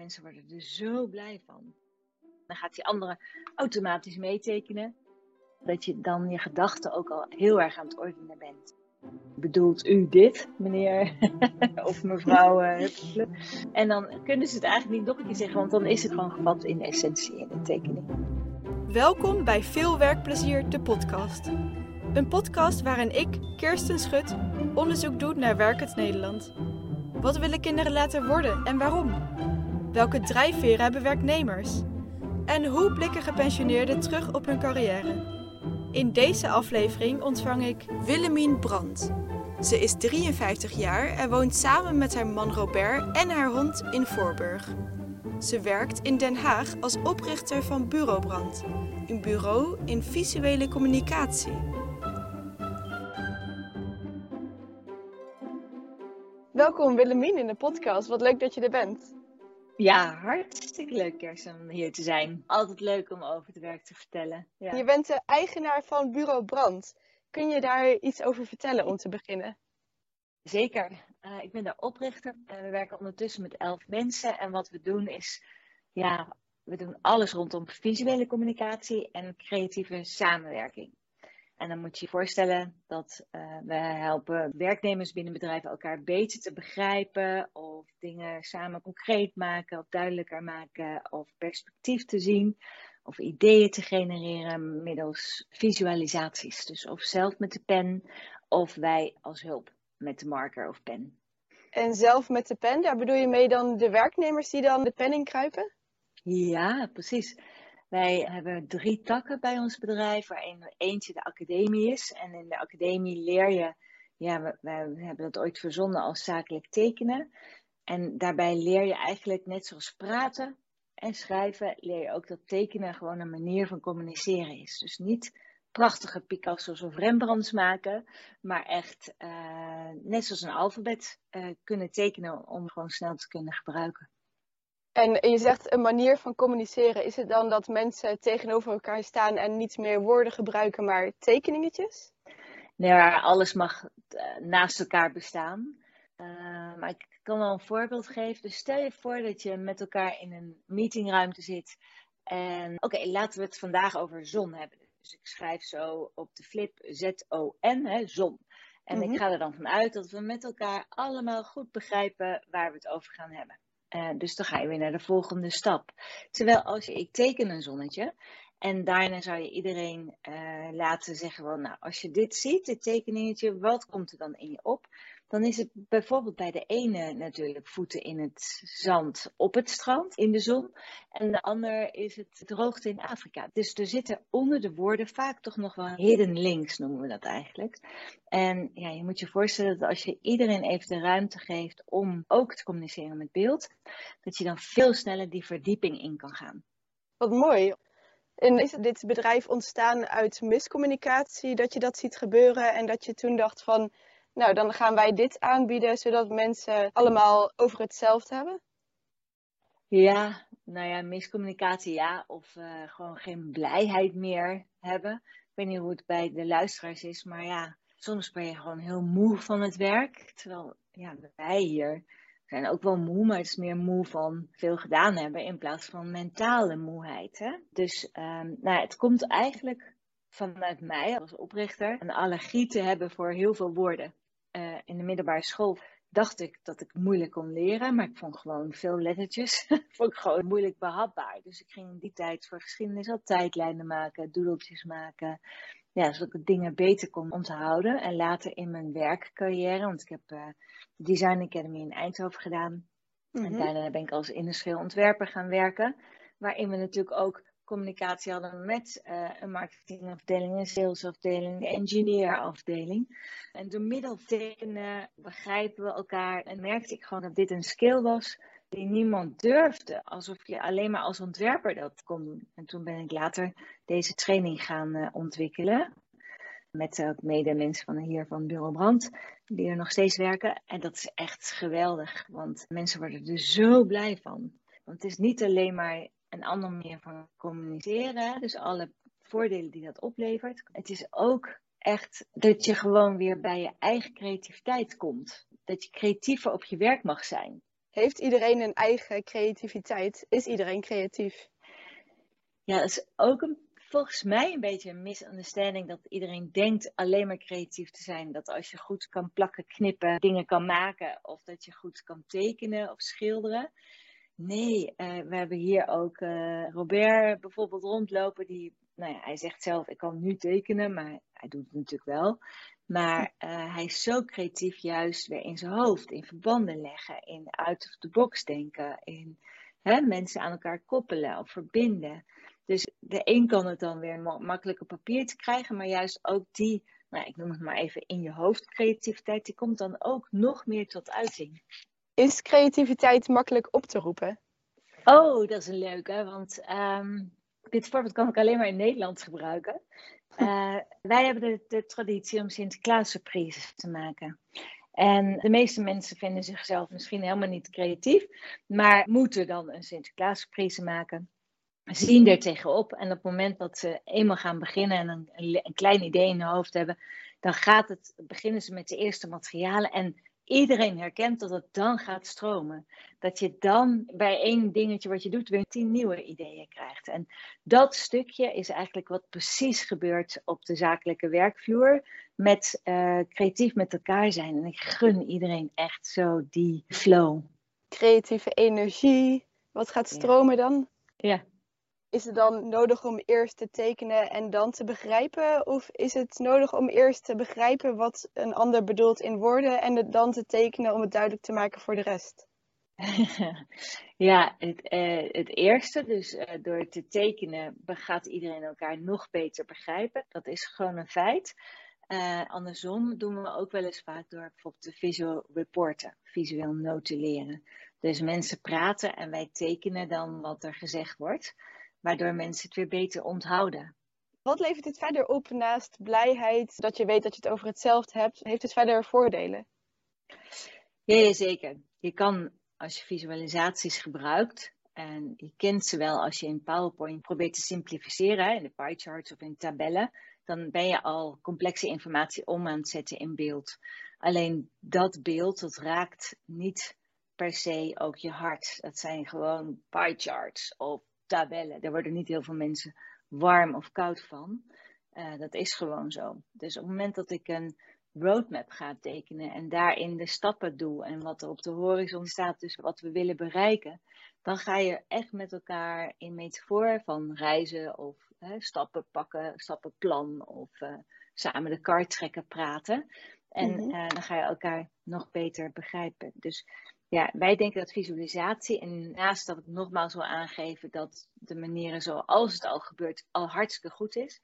Mensen worden er zo blij van. Dan gaat die andere automatisch meetekenen. Dat je dan je gedachten ook al heel erg aan het ordenen bent. Bedoelt u dit, meneer of mevrouw? Uh, en dan kunnen ze het eigenlijk niet nog een keer zeggen, want dan is het gewoon gevat in essentie in de tekening. Welkom bij Veel Werkplezier, de podcast. Een podcast waarin ik, Kirsten Schut, onderzoek doe naar werkend Nederland. Wat willen kinderen laten worden en waarom? Welke drijfveren hebben werknemers? En hoe blikken gepensioneerden terug op hun carrière? In deze aflevering ontvang ik Willemien Brandt. Ze is 53 jaar en woont samen met haar man Robert en haar hond in Voorburg. Ze werkt in Den Haag als oprichter van Bureau Brand, een bureau in visuele communicatie. Welkom Willemien in de podcast. Wat leuk dat je er bent. Ja, hartstikke leuk Kerst om hier te zijn. Altijd leuk om over het werk te vertellen. Ja. Je bent de eigenaar van Bureau Brand. Kun je daar iets over vertellen om te beginnen? Zeker. Uh, ik ben de oprichter. Uh, we werken ondertussen met elf mensen. En wat we doen is, ja, we doen alles rondom visuele communicatie en creatieve samenwerking. En dan moet je je voorstellen dat uh, we helpen werknemers binnen bedrijven elkaar beter te begrijpen of dingen samen concreet maken of duidelijker maken of perspectief te zien of ideeën te genereren middels visualisaties. Dus of zelf met de pen of wij als hulp met de marker of pen. En zelf met de pen, daar bedoel je mee dan de werknemers die dan de pen inkruipen? Ja, precies. Wij hebben drie takken bij ons bedrijf, waarin eentje de academie is. En in de academie leer je, ja, we, hebben dat ooit verzonnen als zakelijk tekenen. En daarbij leer je eigenlijk, net zoals praten en schrijven, leer je ook dat tekenen gewoon een manier van communiceren is. Dus niet prachtige Picasso's of Rembrandts maken, maar echt uh, net zoals een alfabet uh, kunnen tekenen om gewoon snel te kunnen gebruiken. En je zegt een manier van communiceren. Is het dan dat mensen tegenover elkaar staan en niet meer woorden gebruiken, maar tekeningetjes? Nee, alles mag eh, naast elkaar bestaan. Uh, maar ik kan wel een voorbeeld geven. Dus stel je voor dat je met elkaar in een meetingruimte zit. En oké, laten we het vandaag over zon hebben. Dus ik schrijf zo op de flip Z-O-N, zon. En ik mhm. ga er dan vanuit dat we met elkaar allemaal goed begrijpen waar we het over gaan hebben. Uh, dus dan ga je weer naar de volgende stap. Terwijl als je, ik teken een zonnetje. En daarna zou je iedereen uh, laten zeggen: van, Nou, als je dit ziet, dit tekeningetje, wat komt er dan in je op? Dan is het bijvoorbeeld bij de ene natuurlijk voeten in het zand op het strand, in de zon. En de ander is het droogte in Afrika. Dus er zitten onder de woorden vaak toch nog wel hidden links, noemen we dat eigenlijk. En ja, je moet je voorstellen dat als je iedereen even de ruimte geeft om ook te communiceren met beeld, dat je dan veel sneller die verdieping in kan gaan. Wat mooi. En is dit bedrijf ontstaan uit miscommunicatie, dat je dat ziet gebeuren en dat je toen dacht van nou, dan gaan wij dit aanbieden, zodat mensen allemaal over hetzelfde hebben? Ja, nou ja, miscommunicatie ja, of uh, gewoon geen blijheid meer hebben. Ik weet niet hoe het bij de luisteraars is, maar ja, soms ben je gewoon heel moe van het werk. Terwijl ja, wij hier zijn ook wel moe, maar het is meer moe van veel gedaan hebben in plaats van mentale moeheid. Hè? Dus um, nou, het komt eigenlijk vanuit mij als oprichter een allergie te hebben voor heel veel woorden. Uh, in de middelbare school dacht ik dat ik moeilijk kon leren, maar ik vond gewoon veel lettertjes vond ik gewoon moeilijk behapbaar. Dus ik ging in die tijd voor geschiedenis al tijdlijnen maken, doedeltjes maken. Ja, zodat ik dingen beter kon onthouden. En later in mijn werkcarrière, want ik heb uh, de Design Academy in Eindhoven gedaan. En mhm. daarna ben ik als industrieel ontwerper gaan werken. Waarin we natuurlijk ook communicatie hadden met uh, een marketingafdeling, een salesafdeling, een engineerafdeling. En door middel tekenen begrijpen we elkaar en merkte ik gewoon dat dit een skill was die niemand durfde. Alsof je alleen maar als ontwerper dat kon doen. En toen ben ik later deze training gaan uh, ontwikkelen. Met ook mede mensen van hier van Bureau Brand, die er nog steeds werken. En dat is echt geweldig, want mensen worden er zo blij van. Want het is niet alleen maar een andere manier van communiceren. Dus alle voordelen die dat oplevert. Het is ook echt dat je gewoon weer bij je eigen creativiteit komt. Dat je creatiever op je werk mag zijn. Heeft iedereen een eigen creativiteit? Is iedereen creatief? Ja, dat is ook een, volgens mij een beetje een misunderstanding dat iedereen denkt alleen maar creatief te zijn. Dat als je goed kan plakken, knippen, dingen kan maken of dat je goed kan tekenen of schilderen. Nee, uh, we hebben hier ook uh, Robert bijvoorbeeld rondlopen. Die, nou ja, hij zegt zelf, ik kan nu tekenen, maar hij doet het natuurlijk wel. Maar uh, hij is zo creatief juist weer in zijn hoofd, in verbanden leggen, in out of the box denken, in hè, mensen aan elkaar koppelen of verbinden. Dus de een kan het dan weer makkelijk op papier te krijgen, maar juist ook die, nou, ik noem het maar even in je hoofd creativiteit, die komt dan ook nog meer tot uiting. Is creativiteit makkelijk op te roepen? Oh, dat is een leuke, want um, dit voorbeeld kan ik alleen maar in Nederland gebruiken. Uh, wij hebben de, de traditie om Sinterklaas surprises te maken. En de meeste mensen vinden zichzelf misschien helemaal niet creatief, maar moeten dan een Sinterklaas surprise maken. Zien er tegenop en op het moment dat ze eenmaal gaan beginnen en een, een klein idee in hun hoofd hebben, dan gaat het, beginnen ze met de eerste materialen en iedereen herkent dat het dan gaat stromen. Dat je dan bij één dingetje wat je doet weer tien nieuwe ideeën krijgt. En dat stukje is eigenlijk wat precies gebeurt op de zakelijke werkvloer met uh, creatief met elkaar zijn. En ik gun iedereen echt zo die flow. Creatieve energie. Wat gaat stromen dan? Ja, is het dan nodig om eerst te tekenen en dan te begrijpen? Of is het nodig om eerst te begrijpen wat een ander bedoelt in woorden en het dan te tekenen om het duidelijk te maken voor de rest? ja, het, eh, het eerste, dus uh, door te tekenen, gaat iedereen elkaar nog beter begrijpen. Dat is gewoon een feit. Uh, andersom doen we ook wel eens vaak door bijvoorbeeld te visual reporten, visueel notuleren. Dus mensen praten en wij tekenen dan wat er gezegd wordt waardoor mensen het weer beter onthouden. Wat levert dit verder op naast blijheid, dat je weet dat je het over hetzelfde hebt? Heeft het verder voordelen? Ja, zeker. Je kan als je visualisaties gebruikt, en je kent ze wel als je in PowerPoint probeert te simplificeren, in de pie charts of in tabellen, dan ben je al complexe informatie om aan het zetten in beeld. Alleen dat beeld, dat raakt niet per se ook je hart. Dat zijn gewoon pie charts of tabellen. Daar worden niet heel veel mensen warm of koud van. Uh, dat is gewoon zo. Dus op het moment dat ik een roadmap ga tekenen en daarin de stappen doe en wat er op de horizon staat, dus wat we willen bereiken, dan ga je echt met elkaar in metafoor van reizen of hè, stappen pakken, stappenplan of uh, samen de kar trekken praten. En mm -hmm. uh, dan ga je elkaar nog beter begrijpen. Dus ja, wij denken dat visualisatie, en naast dat ik nogmaals wil aangeven dat de manieren zoals het al gebeurt al hartstikke goed is,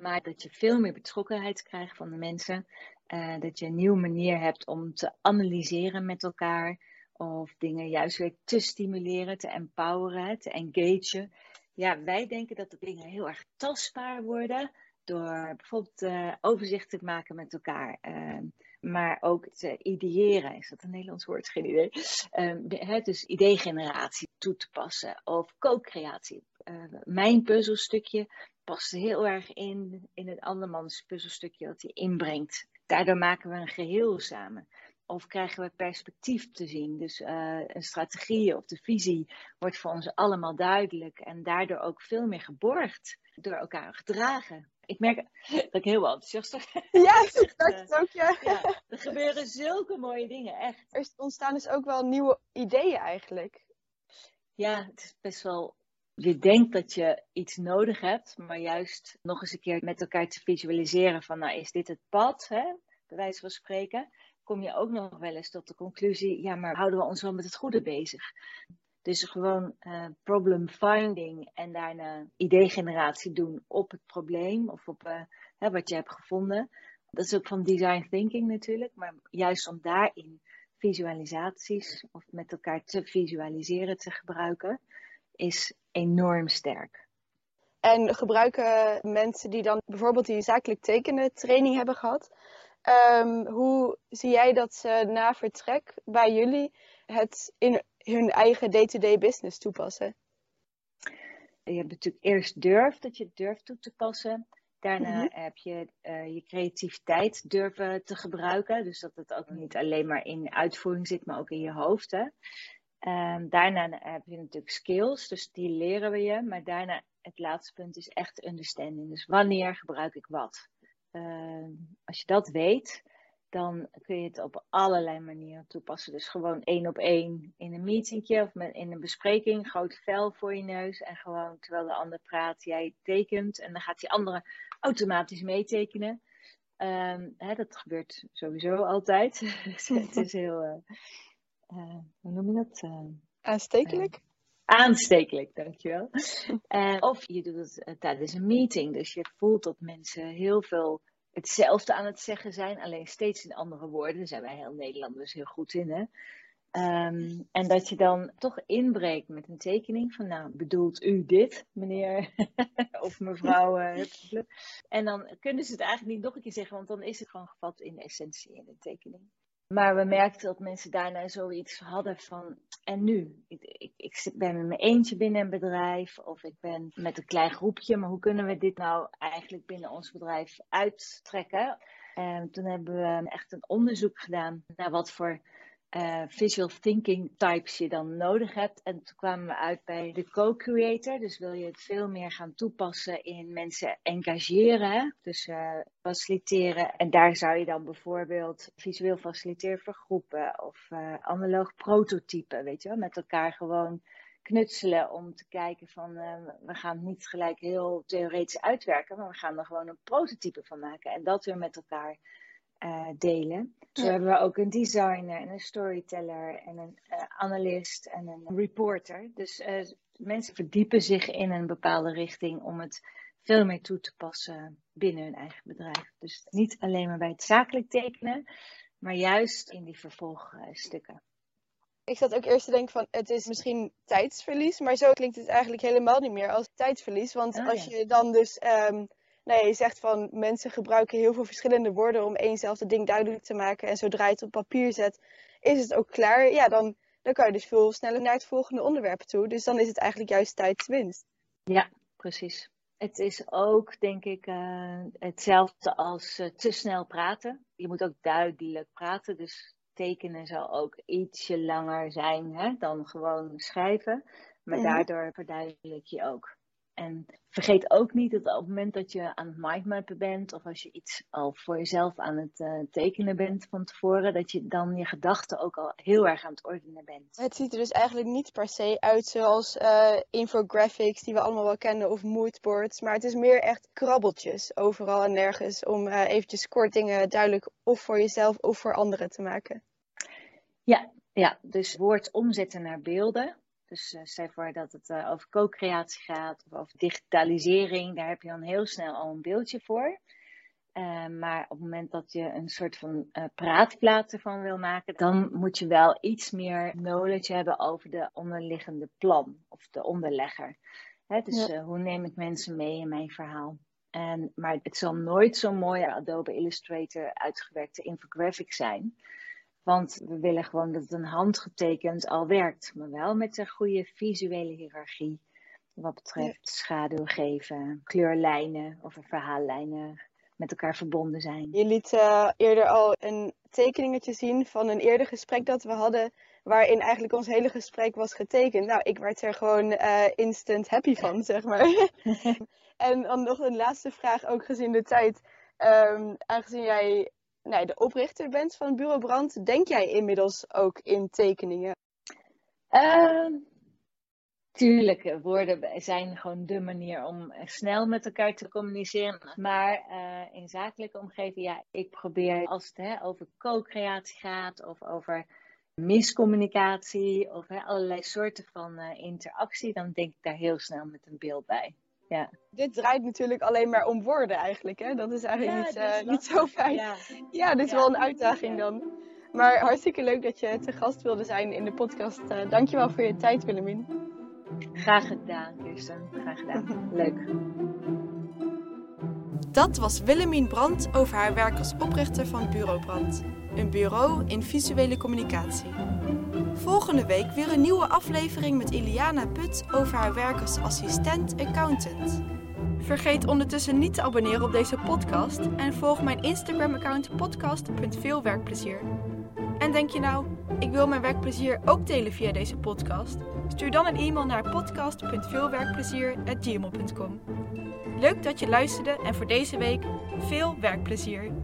maar dat je veel meer betrokkenheid krijgt van de mensen, uh, dat je een nieuwe manier hebt om te analyseren met elkaar, of dingen juist weer te stimuleren, te empoweren, te engagen. Ja, wij denken dat de dingen heel erg tastbaar worden door bijvoorbeeld uh, overzicht te maken met elkaar. Uh, maar ook te ideëren. Is dat een Nederlands woord? Geen idee. Um, de, dus ideegeneratie toe te passen of co-creatie. Uh, mijn puzzelstukje past heel erg in, in het andermans puzzelstukje dat hij inbrengt. Daardoor maken we een geheel samen. Of krijgen we perspectief te zien. Dus uh, een strategie of de visie wordt voor ons allemaal duidelijk. En daardoor ook veel meer geborgd door elkaar gedragen ik merk dat ik heel enthousiast ben. Ja, dat ook, ja. ja. Er gebeuren zulke mooie dingen, echt. Er ontstaan dus ook wel nieuwe ideeën eigenlijk. Ja, het is best wel... Je denkt dat je iets nodig hebt, maar juist nog eens een keer met elkaar te visualiseren van, nou, is dit het pad, hè? bij wijze van spreken, kom je ook nog wel eens tot de conclusie, ja, maar houden we ons wel met het goede bezig? Dus gewoon uh, problem finding en daarna ideegeneratie doen op het probleem of op uh, hè, wat je hebt gevonden. Dat is ook van design thinking natuurlijk, maar juist om daarin visualisaties of met elkaar te visualiseren te gebruiken, is enorm sterk. En gebruiken mensen die dan bijvoorbeeld die zakelijk tekenen training hebben gehad, um, hoe zie jij dat ze na vertrek bij jullie het in hun eigen day-to-day business toepassen? Je hebt natuurlijk eerst durf, dat je het durft toe te passen. Daarna Mhm. heb je eh, je creativiteit durven te gebruiken. Dus dat het ook niet alleen maar in uitvoering zit, maar ook in je hoofd. Hè? Ehm, daarna heb je natuurlijk skills, dus die leren we je. Maar daarna, het laatste punt is echt understanding. Dus wanneer gebruik ik wat? Ehm, als je dat weet, dan kun je het op allerlei manieren toepassen. Dus gewoon één op één in een meetingje of met, in een bespreking. Groot vel voor je neus. En gewoon terwijl de ander praat, jij tekent. En dan gaat die andere automatisch meetekenen. Ehm, hè, dat gebeurt sowieso altijd. Dus het is heel, eh, eh, hoe noem je dat? Eh, Aanstekelijk? aanstekelijk, dankjewel. Eh, of je doet het eh, tijdens een meeting. Dus je voelt dat mensen heel veel hetzelfde aan het zeggen zijn, alleen steeds in andere woorden. Daar zijn wij heel Nederlanders heel goed in, hè? Ehm, en dat je dan toch inbreekt met een tekening van, nou, bedoelt u dit, meneer of mevrouw? eh, en dan kunnen ze het eigenlijk niet nog een keer zeggen, want dan is het gewoon gevat in de essentie in de tekening. Maar we merkten dat mensen daarna zoiets hadden van, en nu? Ik, ik, ben met mijn eentje binnen een bedrijf of ik ben met een klein groepje, maar hoe kunnen we dit nou eigenlijk binnen ons bedrijf uittrekken? En toen hebben we echt een onderzoek gedaan naar wat voor eh, visual thinking types je dan nodig hebt. En toen kwamen we uit bij de co-creator. Dus wil je het veel meer gaan toepassen in mensen engageren, dus eh, faciliteren. En daar zou je dan bijvoorbeeld visueel faciliteren voor groepen of eh, analoog prototypen, weet je wel, met elkaar gewoon knutselen om te kijken van we gaan het niet gelijk heel theoretisch uitwerken, maar we gaan er gewoon een prototype van maken en dat weer met elkaar eh, delen. Zo Ja. hebben we ook een designer en een storyteller en een eh, analist en een reporter. Dus eh, mensen verdiepen zich in een bepaalde richting om het veel meer toe te passen binnen hun eigen bedrijf. Dus niet alleen maar bij het zakelijk tekenen, maar juist in die vervolgstukken. Ik zat ook eerst te denken van het is misschien tijdsverlies, maar zo klinkt het eigenlijk helemaal niet meer als tijdsverlies. Want Ah, als ja. je dan dus, ehm ja, je zegt van mensen gebruiken heel veel verschillende woorden om éénzelfde ding duidelijk te maken. En zodra je het op papier zet, is het ook klaar. Ja, dan, dan kan je dus veel sneller naar het volgende onderwerp toe. Dus dan is het eigenlijk juist tijdswinst. Ja, precies. Het is ook, denk ik, eh, hetzelfde als eh, te snel praten. Je moet ook duidelijk praten. Dus tekenen zal ook ietsje langer zijn hè, dan gewoon schrijven. Maar Mhm. daardoor verduidelijk je ook. En vergeet ook niet dat op het moment dat je aan het mindmappen bent, of als je iets al voor jezelf aan het eh, tekenen bent van tevoren, dat je dan je gedachten ook al heel erg aan het ordenen bent. Het ziet er dus eigenlijk niet per se uit zoals eh, infographics die we allemaal wel kennen of moodboards. Maar het is meer echt krabbeltjes overal en nergens om eh, eventjes kort dingen duidelijk of voor jezelf of voor anderen te maken. Ja, dus woord omzetten naar beelden. Dus eh, stel voor dat het eh, over co-creatie gaat of over digitalisering. Daar heb je dan heel snel al een beeldje voor. Eh, maar op het moment dat je een soort van eh, praatplaat ervan wil maken, dan moet je wel iets meer knowledge hebben over de onderliggende plan of de onderlegger. Hè, dus Ja. hoe neem ik mensen mee in mijn verhaal? En, maar het zal nooit zo'n mooie Adobe Illustrator uitgewerkte infographic zijn. Want we willen gewoon dat het een handgetekend al werkt, maar wel met een goede visuele hiërarchie. Wat betreft schaduw geven, kleurlijnen of verhaallijnen met elkaar verbonden zijn. Je liet eh, eerder al een tekeningetje zien van een eerder gesprek dat we hadden, waarin eigenlijk ons hele gesprek was getekend. Nou, ik werd er gewoon eh, instant happy van, zeg maar. en dan nog een laatste vraag, ook gezien de tijd. Ehm, aangezien jij nou, de oprichter bent van Bureau Brand, denk jij inmiddels ook in tekeningen? Ehm, tuurlijk, eh, woorden zijn gewoon de manier om eh, snel met elkaar te communiceren. Maar eh, in zakelijke omgeving, ja, ik probeer als het hè, over co-creatie gaat of over miscommunicatie of hè, allerlei soorten van interactie, dan denk ik daar heel snel met een beeld bij. Ja, Dit draait natuurlijk alleen maar om woorden eigenlijk, hè? Dat is eigenlijk niet, eh, niet zo fijn. Ja. Ja, dit is Ja. wel een uitdaging dan. Maar hartstikke leuk dat je te gast wilde zijn in de podcast. Uh, dankjewel voor je tijd, Willemien. Graag gedaan, Kirsten. Graag gedaan. Leuk. Dat was Willemien Brandt over haar werk als oprichter van Bureau Brandt. Een bureau in visuele communicatie. Volgende week weer een nieuwe aflevering met Iliana Put over haar werk als assistent accountant. Vergeet ondertussen niet te abonneren op deze podcast en volg mijn Instagram-account podcast.veelwerkplezier. En denk je nou, ik wil mijn werkplezier ook delen via deze podcast? Stuur dan een e-mail naar podcast.veelwerkplezier.gmail.com Leuk dat je luisterde en voor deze week veel werkplezier!